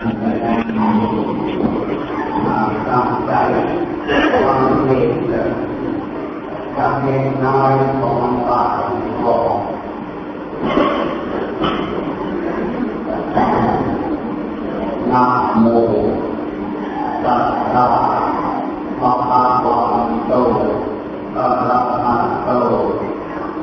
ตั้งใจความเมตตากับเล็กน้อยของป่าของนะโมตัสสะภะคะวะโตอะระหะโต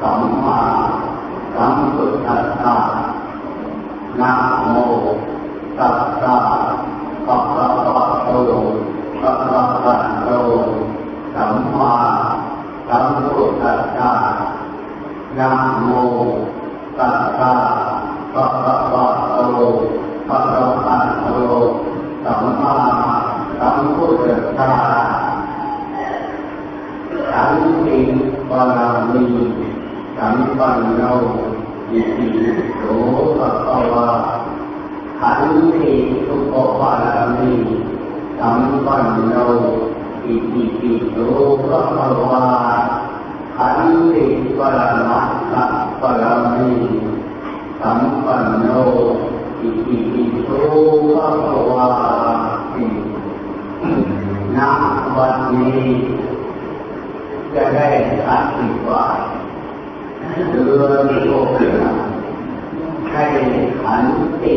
สัม ติปรามีสัมปันโนอิติโสภะคะวะขันติสุปปารามีสัมปันโนอิติปิโสภะคะวะขันติปรมัตถปรามีสัมปันโนอิติปิโสภะคะวะณวันนี้ จะได้อธิบายเรื่องโลกให้ขันติ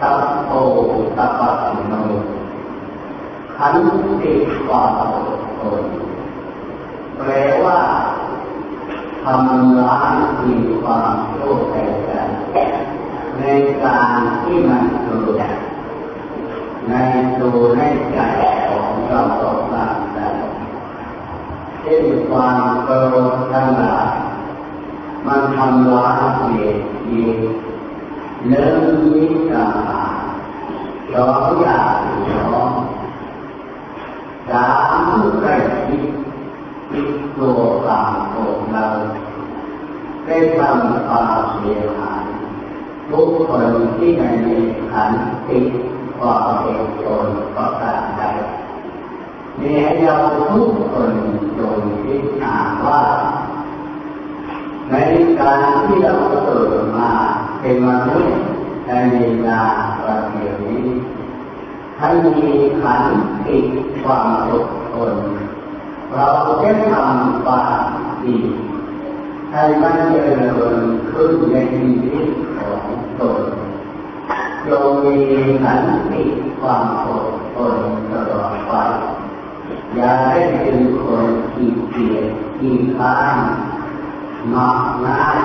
ตัปโตตัปะโนขันติวามอดทนแปลว่าทำล้างมีความโลภใจกันในการที่มันเกิดในตัวในใจ ของเราต่างๆได้เช่นความโกรธทั้งหลายมันทำลายเหตุยีเนื้อวิกาสองอย่างสองสามใกล้ชิดติดตัวตามของเราได้ทำความเสียหายทุกคนที่ในขันติความเป็นตนประการใดเนี่ ยเราทุกคนจงคิดหาว่า ในการที่เราเกิดมาเป็นมนุษย์ในเวลาประเดี๋ยวนี้ให้มีขันติความอดทนเราจะทำความดีให้มันเจริญขึ้นในชีวิตของตนจงมีขันติความอดทนตลอดไป อย่าได้เป็นคนขี้เกียจขี้ค้านมักง่าย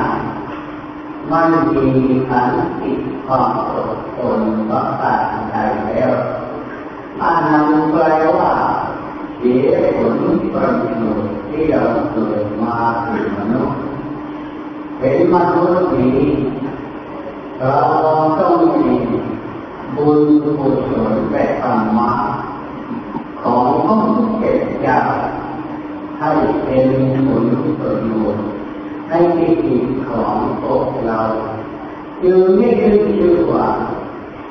มันมีขันติความอดทนประการใดแล้วอันนั้นแปลว่าเสียผลประโยชน์ที่เราเกิดมาเป็นมนุษย์เป็นมนุษย์นี้เราต้องมีบุญกุศลและธรรมะ ของพระเจ้าเจ้าให้เป็นผลประโยชน์ให้ชีวิตของพวกเราจึงไม่ขึ้นชื่อว่า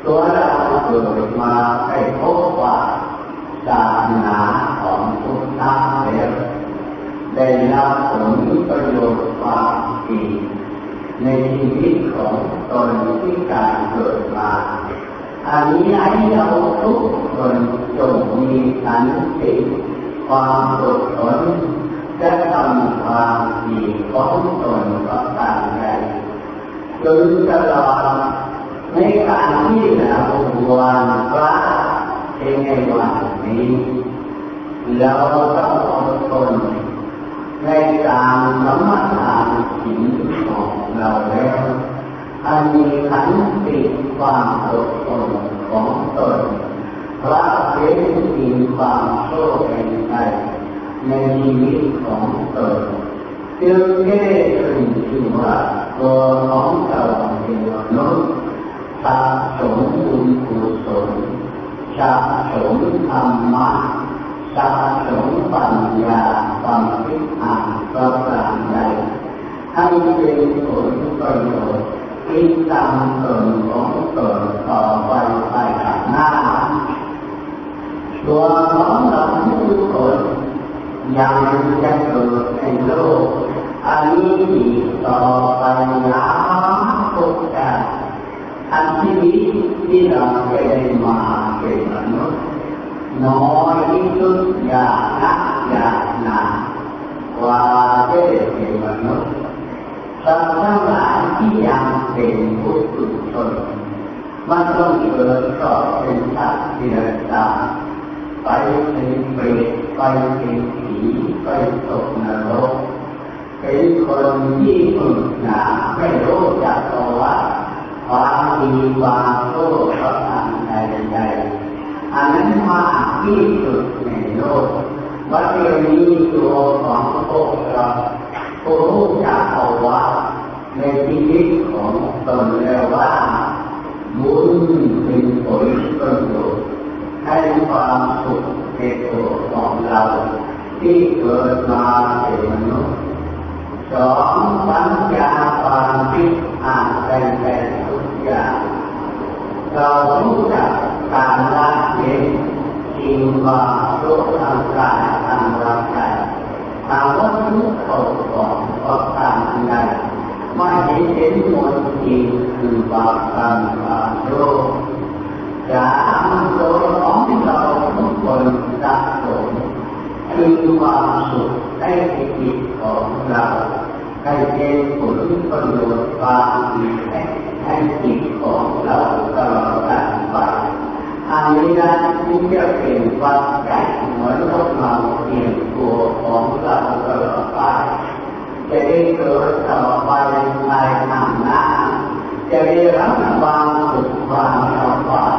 ตัวเราเกิดมาให้พบว่าศาสนาของพุทธะแล้วได้รับผลประโยชน์ความดีในชีวิตของตนที่การเกิดมา อันนี้ให้เราทุกคน จงมีสันติความอดทนจะทำความดีของตนประการใดจนตลอดในการที่เราวันพระในวันนี้เราต้องอดทนในการสมทานศีลของเราแล้วอันมีขันติความอดทนของตน พระเป็นสิ่งความโชคดีใจในชีวิตของตนจึงได้ขึ้นชื่อว่าตัวของเราเป็นมนุษย์สะสมบุญกุศลสะสมธรรมะสะสมปัญญาความคิดอ่านประการใดให้เป็นผลประโยชน์ที่ตามตนของตนต่อ ยังจะเกิดในโลกอันนี้อีกต่อไปนะพุทธะชีวิตที่เราได้มาเป็นมนุษย์น้อยที่สุดอย่านักอย่าหนาว่าได้เป็นมนุษย์สัตว์ทั้งหลายที่ยังเป็นผู้สุชนมันต้องเกิดก็เป็นสัตว์ที่เดินตามไปเป็นเปรตไปเป็นผี ไปตกนรกเป็นคนที่ฝึกหนาไม่รู้จักตัวว่าความดีความชั่วประการใดๆอันนั้นมากที่สุดในโลกวันนี้ตัวของพวกเราผู้รู้จักเอาว่าในชีวิตของตนแล้วว่าบุญเป็นผลประโยชน์ให้ความสุขในตัวของเรา ที่เกิดมาเป็นมนุษย์สองปัญญาความคิดอ่านแปลงแปลงทุกอย่างเรารู้จักการละเว้นสิ่งความโลภทางกายทางร่างกายทางวัตถุของของประการใดไม่เห็นเห็นหมดจริงคือบาปกรรมความโลภจะมันโลของเราทุกคน คือความสุขให้จิตของเราให้เป็นผลประโยชน์ความดีให้จิตของเราตลอดกไปอันนี้นะที่จะเป็นควัฏจักรเหมือนรถเราเปลี่ยนตัวของเราตลอดไปจะได้เกิดต่อไปในทางหน้าจะได้รับความสุขความสบาย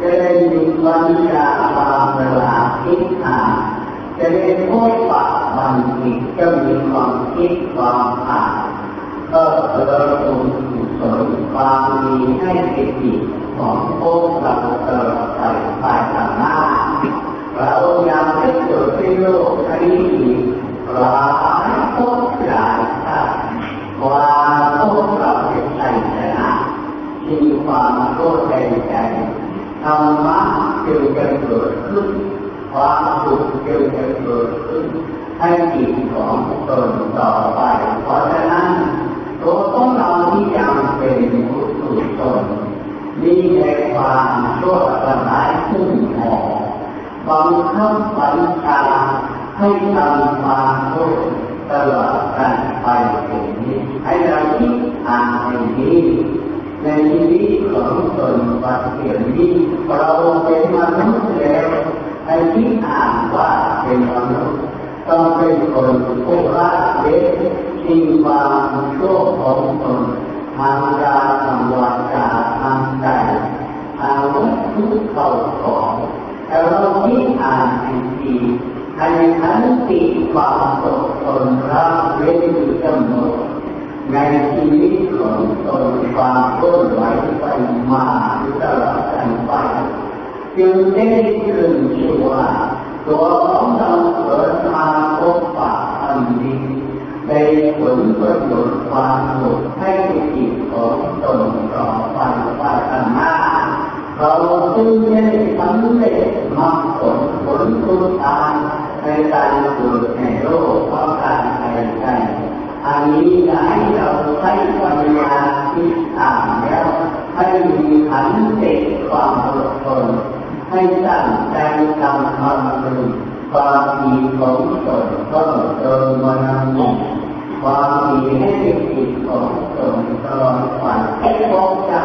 จะได้มีปัญญาความเวลาคิดอ่าน จะเรียนพบปะบางทีจะมีความคิดความอ่านก็เกิดบุญกุศลความมีให้จิตของพวกเราตลอดไปภายข้างหน้าเรายังไม่เกิดในโลกนี้หลา บังคับบัญชาให้ทำความชั่วตลอดกันไปถึงนี้ให้เราคิดอ่านในนี้ในชีวิตของตนปัจจุบันนี้เราเป็นมนุษย์แล้วให้คิดอ่านว่าเป็นมนุษย์ต้องเป็นคนผู้ละเว้นสิ่งความชั่วของตนทางกายทางวาจาทางใจทางวัตถุเข้าของแต่เราคิดอ่านดีๆ ให้ขันติความตกตนรับเว้นอยู่เสมอในชีวิตของตนความเคลื่อนไหวไปมาตลอดกันไปจึงได้ถึงชื่อว่าตัวของเราเกิดมาพบปะอันดีในผลประโยชน์ความสุขให้จิตของตนต่อไปไปข้างหน้าเราจึงได้สำเร็จมรร ขันติความอดทนให้ตั้งใจทำความดีความดีของตนก็เติมมันมีความดีให้จิตของตนตลอดวันให้พบจ้า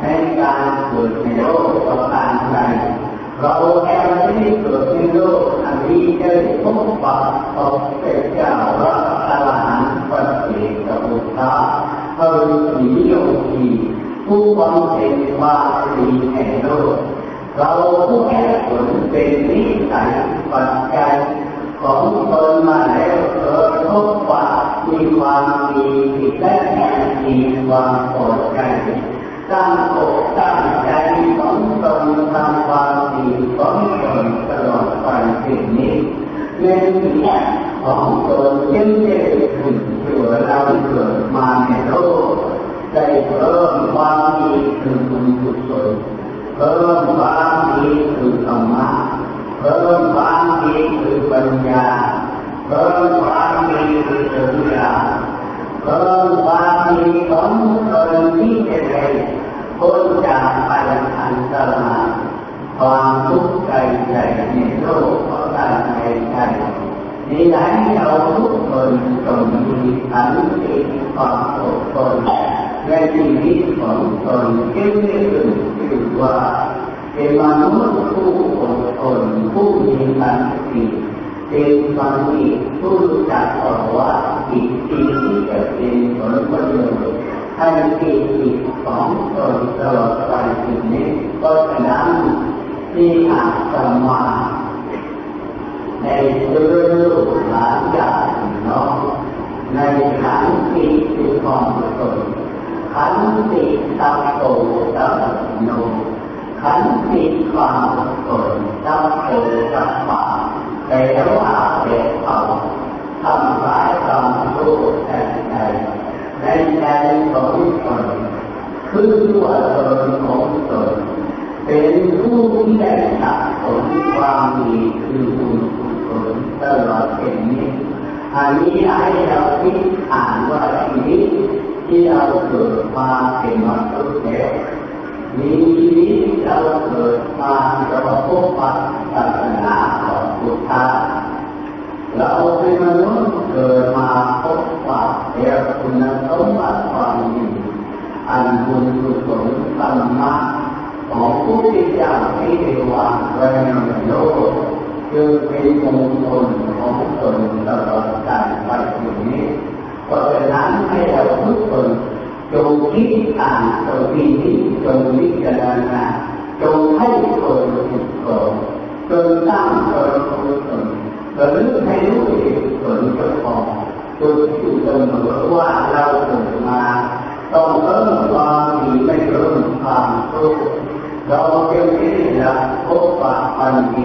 ในการเกิดในโลกประการใดเราแค่ไม่ได้เกิดในโลกอันนี้ได้พบปะพบเป็นเจ้า ผู้บำเพ็ญความดีแห่งโลกเราผู้แก่ผลเป็นนิสัยปัจจัยของตนมาแล้วเกิดพบว่ามีความดีและมีความพอใจตั้งอกตั้งใจของตนทำความดีของตนตลอดไปสิ่งนี้เรื่องนี้ของตนจึงได้ กุศลเพิ่มความดีคือธรรมะเพิ่มความดีคือปัญญาเพิ่มความดีคือสุญญาเพิ่มความดีของคนที่จะได้พ้นจากปัญหาอันตรายความทุกข์ใจใจในโลกของการใจใจนี่ให้เราทุกคนต้องมีสันติความอดทน ในชีวิตของตนจึงได้ถึงชื่อว่าเป็นมนุษย์ผู้อดทนผู้มีขันติเป็นบัณฑิตผู้รู้จักออกว่าจิตจริงที่จะเป็นผลประโยชน์ให้จิตจิตของตนตลอดไปถึงนี้ก็ฉะนั้นที่อาจมาในเรื่องหลายอย่างเนาะในขันติคือความตน ขันติตัมโตตัมโนขันติความตนตัมโตตัมปาแต่ว่าแต่เขาทำร้ายทำรู้แต่ใจในใจของตนคือตัวตนของตนเป็นผู้ที่ได้สักผลความดีคือบุญกุศลตลอดเป็นนี้อันนี้ให้เราคิดอ่านว่าชีวิต ที่เราเกิดมาเป็นมนุษย์แล้วมีชีวิตเราเกิดมาจะพบปัจศาสนาของพุทธะเราเป็นมนุษย์เกิดมาพบปัจเดียวคุณสมบัติความดีอันบุญกุศลธรรมะของผู้ที่จ้าที่เทวาไว้ในโลกคือเป็นมงคลของตนตลอดกาลไปถึงนี้ เพราะฉะนั้นให้เราทุกคนจงคิดอ่านจงพิจิตจงวิจารณาจงให้คนฝึกฝนจงตั้งคนฝึกฝนระลึกให้รู้เหตุผลเจ้าของจงอยู่เสมอว่าเราเกิดมาต้องเริ่มความดีไม่เริ่มความรู้เราจะไม่ได้พบปะปัญญิ